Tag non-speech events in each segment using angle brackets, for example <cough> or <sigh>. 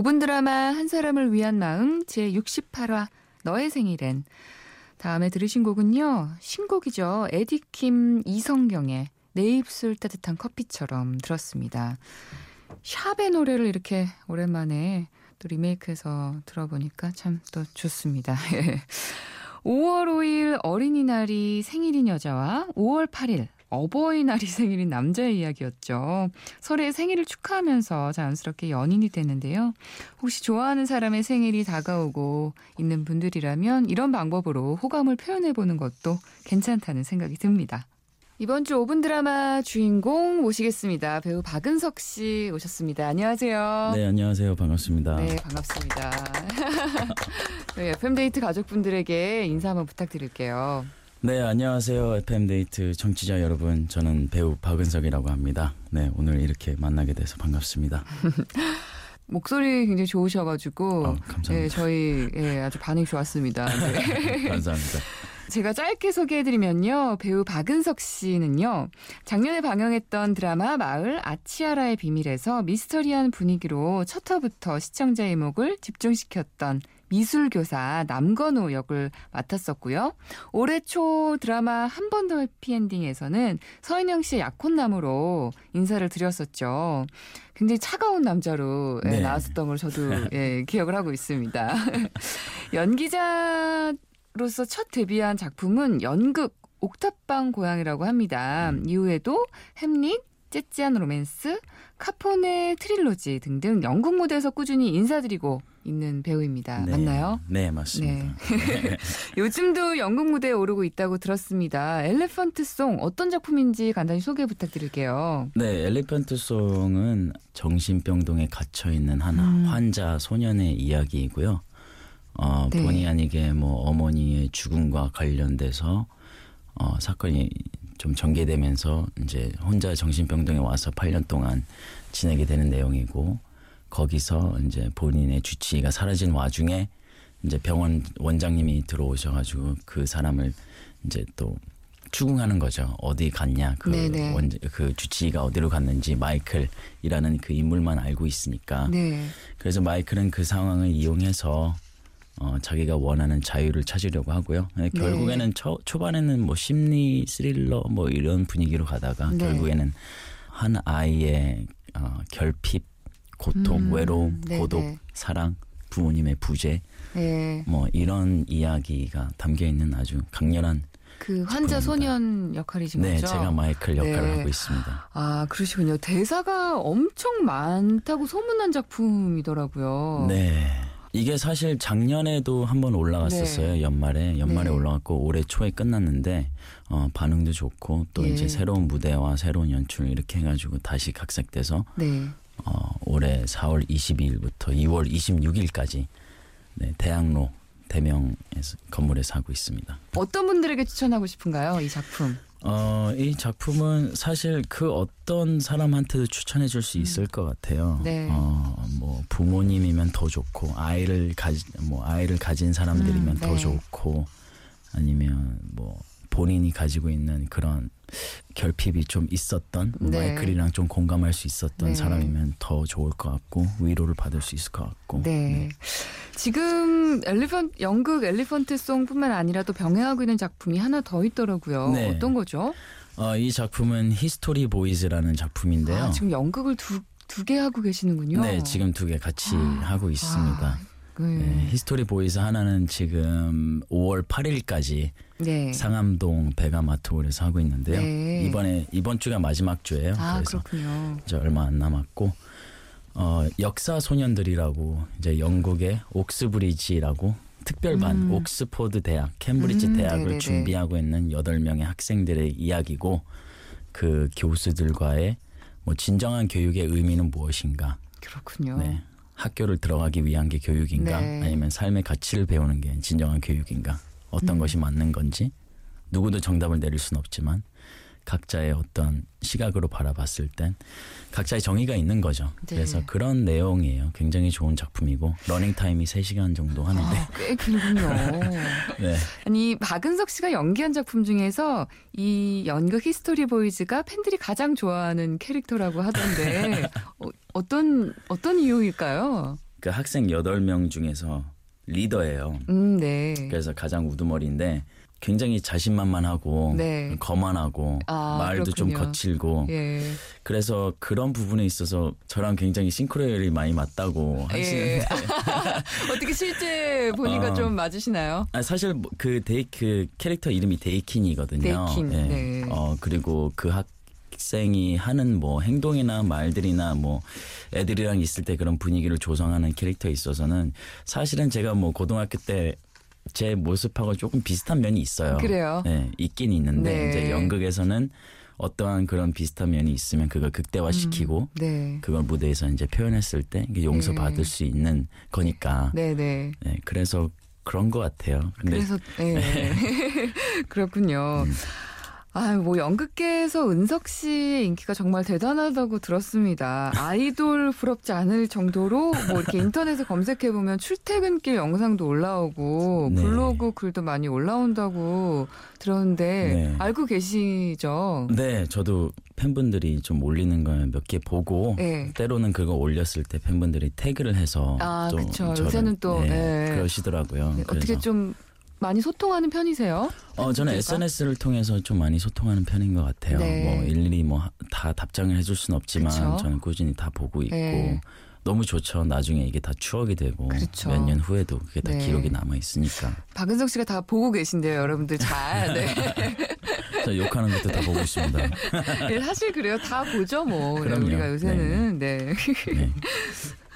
5분 드라마 한 사람을 위한 마음 제 68화 너의 생일엔 다음에 들으신 곡은요. 신곡이죠. 에디킴 이성경의 내 입술 따뜻한 커피처럼 들었습니다. 샵의 노래를 이렇게 오랜만에 또 리메이크해서 들어보니까 참 또 좋습니다. <laughs> 5월 5일 어린이날이 생일인 여자와 5월 8일 어버이날이 <laughs> 생일인 남자의 이야기였죠. 설에 생일을 축하하면서 자연스럽게 연인이 됐는데요. 혹시 좋아하는 사람의 생일이 다가오고 있는 분들이라면 이런 방법으로 호감을 표현해 보는 것도 괜찮다는 생각이 듭니다. 이번 주 5분 드라마 주인공 모시겠습니다. 배우 박은석 씨 오셨습니다. 안녕하세요. 네, 안녕하세요. 반갑습니다. 네, 반갑습니다. <laughs> 저희 FM데이트 가족분들에게 인사 한번 부탁드릴게요. 네, 안녕하세요. FM데이트 청취자 여러분. 저는 배우 박은석이라고 합니다. 네, 오늘 이렇게 만나게 돼서 반갑습니다. <laughs> 목소리 굉장히 좋으셔가지고 어, 감사합니다. 예, 저희 예, 아주 반응이 좋았습니다. <laughs> 네. 감사합니다. 제가 짧게 소개해드리면요. 배우 박은석 씨는요. 작년에 방영했던 드라마 마을 아치아라의 비밀에서 미스터리한 분위기로 첫 화부터 시청자의 목을 집중시켰던 미술교사 남건우 역을 맡았었고요. 올해 초 드라마 한 번 더 해피엔딩에서는 서인영 씨의 약혼남으로 인사를 드렸었죠. 굉장히 차가운 남자로 예, 네. 나왔었던 걸 저도 <laughs> 예, 기억을 하고 있습니다. <laughs> 연기자 로서 첫 데뷔한 작품은 연극 옥탑방 고양이라고 합니다. 이후에도 햄릿, 째찌한 로맨스, 카포네 트릴로지 등등 영국 무대에서 꾸준히 인사드리고 있는 배우입니다. 네, 맞나요? 네, 맞습니다. 네. <laughs> 요즘도 연극 무대에 오르고 있다고 들었습니다. 엘레펀트 송 어떤 작품인지 간단히 소개 부탁드릴게요. 네, 엘리펀트 송은 정신병동에 갇혀 있는 한 음. 환자 소년의 이야기이고요. 어, 네. 본의 아니게 뭐 어머니의 죽음과 관련돼서 어, 사건이 좀 전개되면서 이제 혼자 정신병동에 와서 8년 동안 지내게 되는 내용이고 거기서 이제 본인의 주치의가 사라진 와중에 이제 병원 원장님이 들어오셔가지고 그 사람을 이제 또 추궁하는 거죠. 어디 갔냐 그 네네. 원, 그 주치의가 어디로 갔는지 마이클이라는 그 인물만 알고 있으니까 네. 그래서 마이클은 그 상황을 이용해서 어, 자기가 원하는 자유를 찾으려고 하고요. 네, 네. 결국에는 초, 초반에는 뭐 심리 스릴러 뭐 이런 분위기로 가다가 네. 결국에는 한 아이의 어, 결핍, 고통, 음, 외로움, 네네. 고독, 사랑, 부모님의 부재 네. 뭐 이런 이야기가 담겨 있는 아주 강렬한 그 환자 작품입니다. 소년 역할이신 네, 거죠? 제가 마이클 역할을 네. 하고 있습니다. 아, 그러시군요. 대사가 엄청 많다고 소문난 작품이더라고요. 네. 이게 사실 작년에도 한번 올라갔었어요. 네. 연말에 연말에 네. 올라갔고 올해 초에 끝났는데 어, 반응도 좋고 또 예. 이제 새로운 무대와 새로운 연출 이렇게 해가지고 다시 각색돼서 네. 어, 올해 4월 22일부터 2월 26일까지 네, 대학로 대명에서 건물에서 하고 있습니다. 어떤 분들에게 추천하고 싶은가요? 이 작품. 어, 이 작품은 사실 그 어떤 사람한테도 추천해 줄 수 있을 것 같아요. 음. 네. 어, 뭐 부모님이면 더 좋고 아이를 가지 뭐 아이를 가진 사람들이면 음, 더 네. 좋고 아니면 뭐 본인이 가지고 있는 그런 결핍이 좀 있었던 네. 마이클이랑 좀 공감할 수 있었던 네. 사람이면 더 좋을 것 같고 위로를 받을 수 있을 것 같고 네. 지금 엘리펀 연극 엘리펀트 송뿐만 아니라 또 병행하고 있는 작품이 하나 더 있더라고요. 네. 어떤 거죠? 어, 이 작품은 히스토리 보이즈라는 작품인데요. 아, 지금 연극을 두 두 개 하고 계시는군요. 네, 지금 두 개 같이 아. 하고 있습니다. 아, 네. 네, 히스토리 보이즈 하나는 지금 5월 8일까지 네. 상암동 베가마트홀에서 하고 있는데요. 네. 이번에 이번 주가 마지막 주예요. 아, 그래서 그렇군요. 이제 얼마 안 남았고 어, 역사 소년들이라고 이제 영국의 옥스브리지라고 특별반 음. 옥스포드 대학, 캠브리지 음, 대학을 네네네. 준비하고 있는 8명의 학생들의 이야기고 그 교수들과의 뭐 진정한 교육의 의미는 무엇인가? 그렇군요. 네. 학교를 들어가기 위한 게 교육인가? 네. 아니면 삶의 가치를 배우는 게 진정한 교육인가? 어떤 음. 것이 맞는 건지 누구도 정답을 내릴 수는 없지만 각자의 어떤 시각으로 바라봤을 땐 각자의 정의가 있는 거죠. 네. 그래서 그런 내용이에요. 굉장히 좋은 작품이고 러닝 타임이 3시간 정도 하는데 아, 꽤 길군요. <laughs> 네. 아니 박은석 씨가 연기한 작품 중에서 이 연극 히스토리 보이즈가 팬들이 가장 좋아하는 캐릭터라고 하던데 어, 어떤 어떤 이유일까요? 그 학생 8명 중에서 리더예요. 음, 네. 그래서 가장 우두머리인데 굉장히 자신만만하고 네. 거만하고 아, 말도 좀 그렇군요. 거칠고 예. 그래서 그런 부분에 있어서 저랑 굉장히 싱크로율이 많이 맞다고 하시는데 예. <laughs> 어떻게 실제 보니까 어. 좀 맞으시나요? 아, 사실 뭐그 데이 그 캐릭터 이름이 데이킨이거든요. 데이킨, 예. 네. 어 그리고 그 학생이 하는 뭐 행동이나 말들이나 뭐 애들이랑 있을 때 그런 분위기를 조성하는 캐릭터에 있어서는 사실은 제가 뭐 고등학교 때 제 모습하고 조금 비슷한 면이 있어요. 그래요? 네, 있긴 있는데 네. 이제 연극에서는 어떠한 그런 비슷한 면이 있으면 그걸 극대화시키고 네. 그걸 무대에서 이제 표현했을 때 이게 용서 받을 네. 수 있는 거니까. 네, 네. 네, 그래서 그런 것 같아요. 근데 그래서 예. <laughs> 그렇군요. 음. 아, 뭐 연극계에서 은석 씨의 인기가 정말 대단하다고 들었습니다. 아이돌 부럽지 않을 정도로 뭐 이렇게 인터넷에 검색해 보면 출퇴근길 영상도 올라오고 네. 블로그 글도 많이 올라온다고 들었는데 네. 알고 계시죠? 네, 저도 팬분들이 좀 올리는 걸 몇 개 보고 네. 때로는 그거 올렸을 때 팬분들이 태그를 해서 아, 좀 그쵸. 요새는 또, 네, 네. 그러시더라고요. 네, 어떻게 좀 많이 소통하는 편이세요? 어 저는? SNS를 통해서 좀 많이 소통하는 편인 것 같아요. 네. 뭐 일일이 뭐 다 답장을 해줄 수는 없지만 그쵸. 저는 꾸준히 다 보고 있고 네. 너무 좋죠. 나중에 이게 다 추억이 되고 그렇죠. 몇년 후에도 그게 다 네. 기록이 남아 있으니까. 박은석 씨가 다 보고 계신데요, 여러분들 잘. 네. <laughs> 저 욕하는 것도 다 보고 있습니다. <laughs> 네, 사실 그래요. 다 보죠, 뭐. 네, 그럼요. 우리가 요새는. 네. <laughs>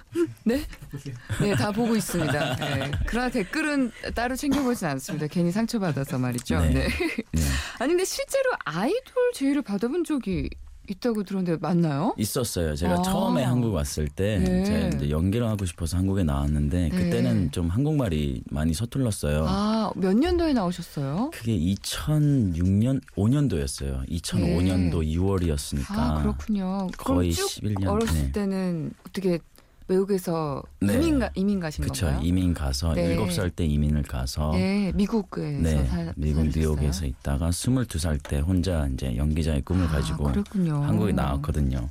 네. <laughs> 네? 네, 다 보고 있습니다. 네. 그러나 댓글은 따로 챙겨보진 않습니다. 괜히 상처받아서 말이죠. 네. 네. 네. <laughs> 아니, 근데 실제로 아이돌 제의를 받아본 적이 있다고 들었는데 맞나요? 있었어요. 제가 아. 처음에 한국 왔을 때 네. 제가 이제 연기를 하고 싶어서 한국에 나왔는데 네. 그때는 좀 한국말이 많이 서툴렀어요. 아, 몇 년도에 나오셨어요? 그게 2006년 5년도였어요. 2005년도 2월이었으니까 네. 아, 그렇군요. 거의 쭉 11년. 어렸을 네. 때는 어떻게 외국에서 네. 이민, 가, 이민 가신 그쵸 건가요? 이민 가서 네. 7살 때 이민을 가서 네, 미국에서 네, 살, 미국 살으셨어요? 뉴욕에서 있다가 22살 때 혼자 이제 연기자의 꿈을 가지고 아, 그렇군요. 한국에 나왔거든요.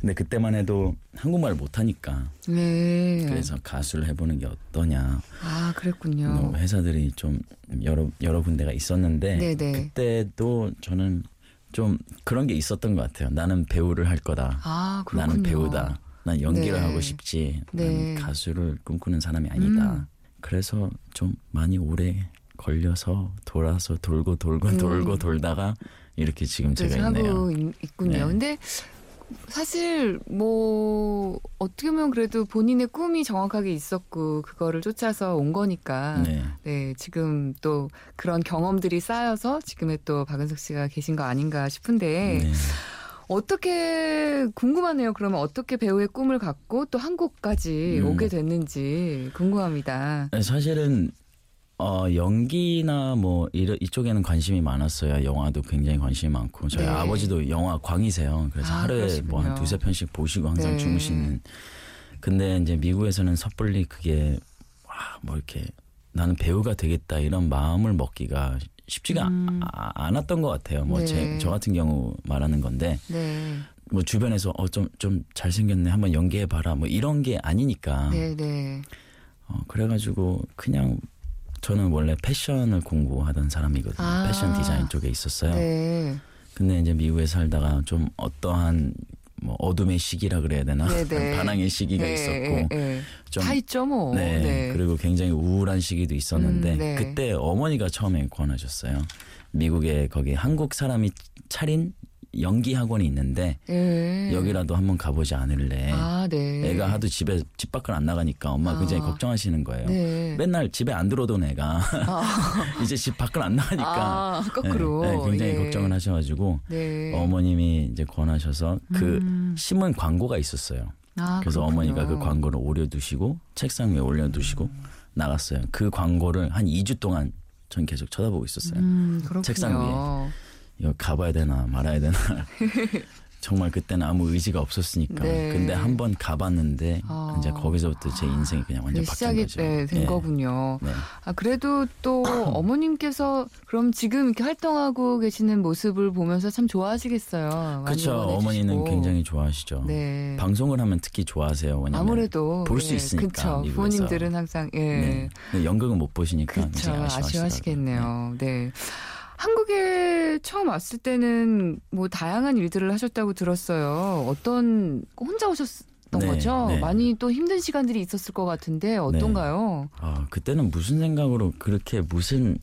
근데 그때만 해도 한국말을 못하니까 네. 그래서 가수를 해보는 게 어떠냐. 아, 그랬군요. 뭐 회사들이 좀 여러 여러 군데가 있었는데 네네. 그때도 저는 좀 그런 게 있었던 것 같아요. 나는 배우를 할 거다. 아, 그렇군요. 나는 배우다. 난 연기를 네. 하고 싶지. 네. 난 가수를 꿈꾸는 사람이 아니다. 음. 그래서 좀 많이 오래 걸려서 돌아서 돌고 돌고 음. 돌고 돌다가 이렇게 지금 제가 그래서 있네요. 있군요. 네. 근데 사실 뭐 어떻게 보면 그래도 본인의 꿈이 정확하게 있었고 그거를 쫓아서 온 거니까 네. 네, 지금 또 그런 경험들이 쌓여서 지금의 또 박은석 씨가 계신 거 아닌가 싶은데 네. 어떻게 궁금하네요. 그러면 어떻게 배우의 꿈을 갖고 또 한국까지 음. 오게 됐는지 궁금합니다. 네, 사실은 어 연기나 뭐 이러, 이쪽에는 관심이 많았어요. 영화도 굉장히 관심이 많고 저희 네. 아버지도 영화 광이세요. 그래서 아, 하루에. 뭐 한 두세 편씩 보시고 항상 네. 주무시는. 근데 이제 미국에서는 섣불리 그게 와, 뭐 이렇게 나는 배우가 되겠다 이런 마음을 먹기가 쉽지가 음. 아- 않았던 것 같아요. 뭐 네. 같은 경우 말하는 건데 네, 뭐 주변에서 어 좀 좀 잘생겼네 한번 연기해 봐라 뭐 이런 게 아니니까. 네, 네. 어, 그래가지고 그냥 저는 원래 패션을 공부하던 사람이거든요. 아. 패션 디자인 쪽에 있었어요. 네. 근데 이제 미국에 살다가 좀 어떠한 뭐 어둠의 시기라 그래야 되나 네네. <laughs> 반항의 시기가 네, 있었고 네. 좀다 있죠, 뭐. 네, 네. 그리고 굉장히 우울한 시기도 있었는데 음, 네. 그때 어머니가 처음에 권하셨어요. 미국에 거기 한국 사람이 차린 연기 학원이 있는데 네. 여기라도 한번 가보지 않을래. 아, 네. 애가 하도 집에 집 밖을 안 나가니까 엄마 가 굉장히 아. 걱정하시는 거예요. 네. 맨날 집에 안 들어오던 애가 <laughs> 이제 집 밖을 안 나가니까 아, 거꾸로. 네, 네, 굉장히 예. 걱정을 하셔가지고 네. 어머님이 이제 권하셔서 그 음. 신문 광고가 있었어요. 아, 그래서 그렇군요. 어머니가 그 광고를 올려두시고 책상 위에 올려두시고 나갔어요. 그 광고를 한 2주 동안 전 계속 쳐다보고 있었어요. 음. 책상 위에. 이거 가봐야 되나 말아야 되나. <laughs> 정말 그때는 아무 의지가 없었으니까. 네. 근데 한 번 가봤는데 어. 이제 거기서부터 제 인생이 그냥 완전 그 바뀐 시작이 거죠. 네, 된 예. 거군요. 네. 아, 그래도 또 <clears throat> 어머님께서 그럼 지금 이렇게 활동하고 계시는 모습을 보면서 참 좋아하시겠어요. 그렇죠. 어머니는. 굉장히 좋아하시죠. 네. 방송을 하면 특히 좋아하세요. 왜냐면 아무래도 볼수 예, 있으니까, 그쵸. 미국에서. 부모님들은 항상 예. 네. 연극은 못 보시니까 그렇죠. 아쉬워하시더라고요. 아쉬워하시겠네요. 네. 한국에 처음 왔을 때는 뭐 다양한 일들을 하셨다고 들었어요. 어떤 혼자 오셨던 네, 거죠? 네. 많이 또 힘든 시간들이 있었을 것 같은데 어떤가요? 아, 그때는 무슨 생각으로 그렇게 무슨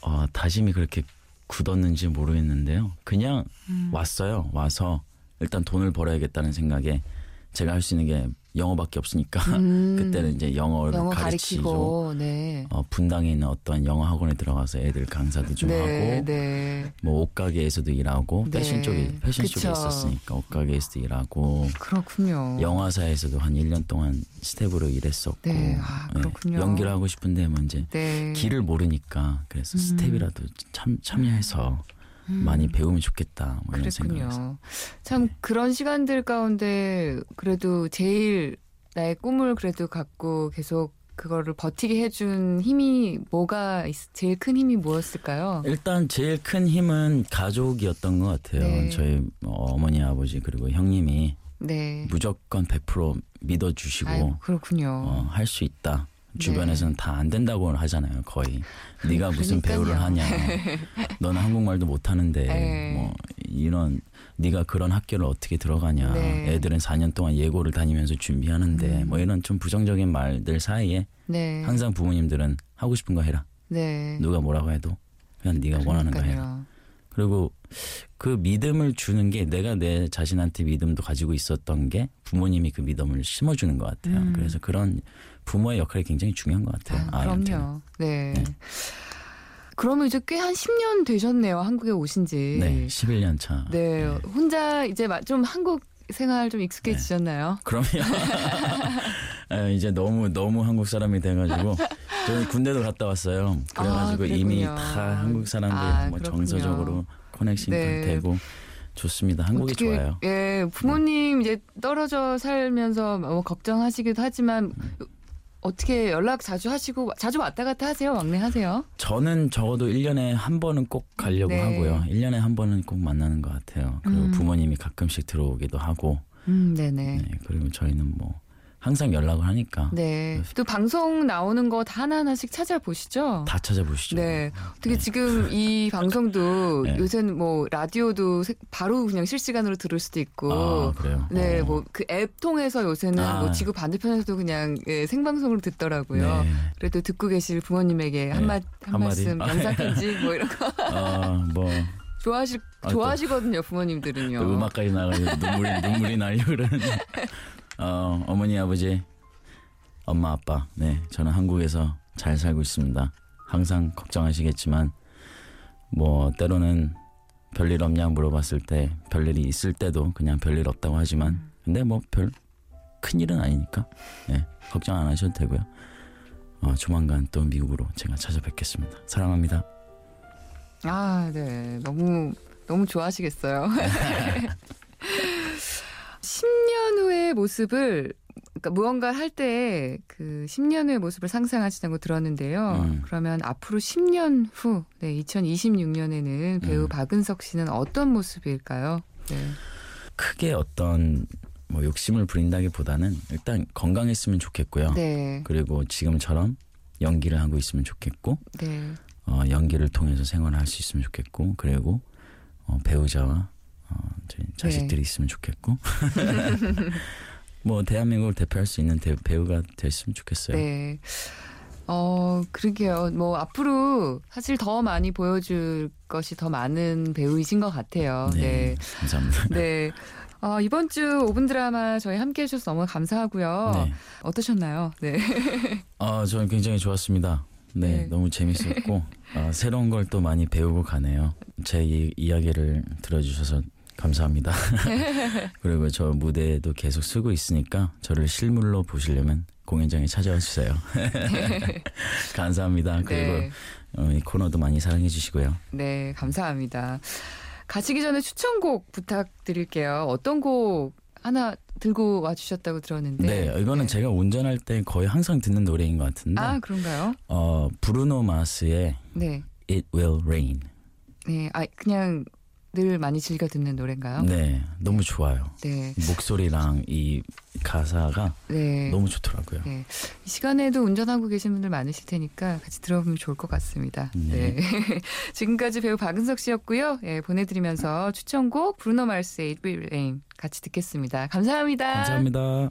어, 다짐이 그렇게 굳었는지 모르겠는데요. 그냥 음. 왔어요. 와서 일단 돈을 벌어야겠다는 생각에 제가 할 수 있는 게 영어밖에 없으니까 <laughs> 음. 그때는 이제 영어를 영어 가르치죠. 가르치고 네. 어, 분당에 있는 어떤 영어 학원에 들어가서 애들 강사도 좀 네, 하고 네. 뭐 옷가게에서도 일하고 네. 패션 쪽에 패션 쪽에 그쵸. 있었으니까 옷가게에서도 일하고 그렇군요. 영화사에서도 한 1년 동안 스텝으로 일했었고 네, 아, 그렇군요. 연기를 하고 싶은데 뭐 이제 네. 길을 모르니까 그래서 음. 스텝이라도 참 참여해서 많이 배우면 좋겠다 뭐 이런 그랬군요. 참 그런 시간들 가운데 그래도 제일 나의 꿈을 그래도 갖고 계속 그거를 버티게 해준 힘이 뭐가 있- 제일 큰 힘이 뭐였을까요? 일단 제일 큰 힘은 가족이었던 것 같아요. 네. 저희 어머니 아버지 그리고 형님이 네. 무조건 100% 믿어주시고 그렇군요. 어, 할 수 있다. 네. 주변에서는 다안 된다고 하잖아요. 거의 네가 무슨 그러니까요. 배우를 하냐. <laughs> 너는 한국말도 못하는데 네. 뭐 이런 네가 그런 학교를 어떻게 들어가냐. 네. 애들은 4년 동안 예고를 다니면서 준비하는데 음. 뭐 이런 좀 부정적인 말들 사이에 네. 항상 부모님들은 하고 싶은 거 해라. 네. 누가 뭐라고 해도 그냥 네가 원하는 거 해라. 그리고 그 믿음을 주는 게 내가 내 자신한테 믿음도 가지고 있었던 게 부모님이 그 믿음을 심어주는 것 같아요. 음. 그래서 그런 부모의 역할이 굉장히 중요한 것 같아요. 아, 아이한테는. 그럼요. 네. 네. 그러면 이제 꽤 한 10년 되셨네요. 한국에 오신 지. 네, 11년 차. 네, 혼자 이제 마- 좀 한국 생활 좀 익숙해지셨나요? 그럼요. <laughs> 아, 이제 너무 너무 한국 사람이 돼가지고 저는 군대도 갔다 왔어요. 그래가지고 아, 이미. 다 한국 사람들 아, 뭐. 정서적으로 커넥션도 네. 되고 좋습니다. 한국이 어떻게, 좋아요. 예, 부모님 이제 떨어져 살면서 뭐 걱정하시기도 하지만 어떻게 연락 자주 하시고 자주 왔다 갔다 하세요? 왕래 하세요? 저는 적어도 1년에 한 번은 꼭 가려고 네. 하고요. 1년에 한 번은 꼭 만나는 것 같아요. 그리고 음. 부모님이 가끔씩 들어오기도 하고, 음, 네네. 네, 그리고 저희는 뭐 항상 연락을 하니까 네. 또 방송 나오는 거 다 하나하나씩 찾아보시죠? 다 찾아보시죠. 네. 어떻게 지금 이 <laughs> 방송도 네. 요새는 뭐 라디오도 세- 바로 그냥 실시간으로 들을 수도 있고 아, 그래요? 네, 어. 뭐그 앱 통해서 요새는 아. 뭐 지구 반대편에서도 그냥 예, 생방송으로 듣더라고요. 네. 그래도 듣고 계실 부모님에게 한, 네, 마, 한 한마디. 말씀, 아, 영상 편지 뭐 이런 거 어, 뭐 좋아하시 아, 또- 좋아하시거든요, 부모님들은요. 또 음악까지 나가지고 눈물이 눈물이 나려 그러는데 <laughs> 어, 어머니 아버지 엄마 아빠 네 저는 한국에서 잘 살고 있습니다 항상 걱정하시겠지만 뭐 때로는 별일 없냐 물어봤을 때 별일이 있을 때도 그냥 별일 없다고 하지만 근데 뭐 별 큰일은 아니니까 네 걱정 안 하셔도 되고요 어, 조만간 또 미국으로 제가 찾아뵙겠습니다 사랑합니다 아, 네. 너무 너무 좋아하시겠어요. <laughs> 10년 후의 모습을 그러니까 무언가 할 때 그 10년 후의 모습을 상상하시다고 들었는데요. 음. 그러면 앞으로 10년 후, 네, 2026년에는 배우 음. 박은석 씨는 어떤 모습일까요? 네. 크게 어떤 뭐 욕심을 부린다기보다는 일단 건강했으면 좋겠고요. 네. 그리고 지금처럼 연기를 하고 있으면 좋겠고 네. 어, 연기를 통해서 생활을 할 수 있으면 좋겠고 그리고 어, 배우자와 어, 저희 자식들이 네. 있으면 좋겠고 <laughs> 뭐 대한민국을 대표할 수 있는 대- 배우가 됐으면 좋겠어요. 네. 어, 그러게요. 뭐, 앞으로 사실 더 많이 보여줄 것이 더 많은 배우이신 것 같아요. 네. 감사합니다. 네. 어, 이번 주 5분 드라마 저희 함께 해주셔서 너무 감사하고요. 네. 어떠셨나요? 네. <laughs> 아, 저는 굉장히 좋았습니다. 네, 네. 너무 재밌었고 어, 새로운 걸 또 많이 배우고 가네요. 제 이, 이야기를 들어주셔서 감사합니다. <laughs> 그리고 저 무대에도 계속 쓰고 있으니까 저를 실물로 보시려면 공연장에 찾아와 주세요. <laughs> 감사합니다. 그리고 네. 어, 이 코너도 많이 사랑해 주시고요. 네, 감사합니다. 가시기 전에 추천곡 부탁드릴게요. 어떤 곡 하나 들고 와주셨다고 들었는데. 네, 이거는 제가 운전할 때 거의 항상 듣는 노래인 것 같은데. 아 그런가요? 어 브루노 마스의 네. It Will Rain. 네. 아 그냥 늘 많이 즐겨 듣는 노래인가요? 네, 너무 좋아요. 네. 목소리랑 이 가사가 네. 너무 좋더라고요. 네. 이 시간에도 운전하고 계신 분들 많으실 테니까 같이 들어보면 좋을 것 같습니다. 네. 네. <laughs> 지금까지 배우 박은석 씨였고요. 예, 보내드리면서 추천곡 브루노 마르스의 It Will Rain 같이 듣겠습니다. 감사합니다. 감사합니다.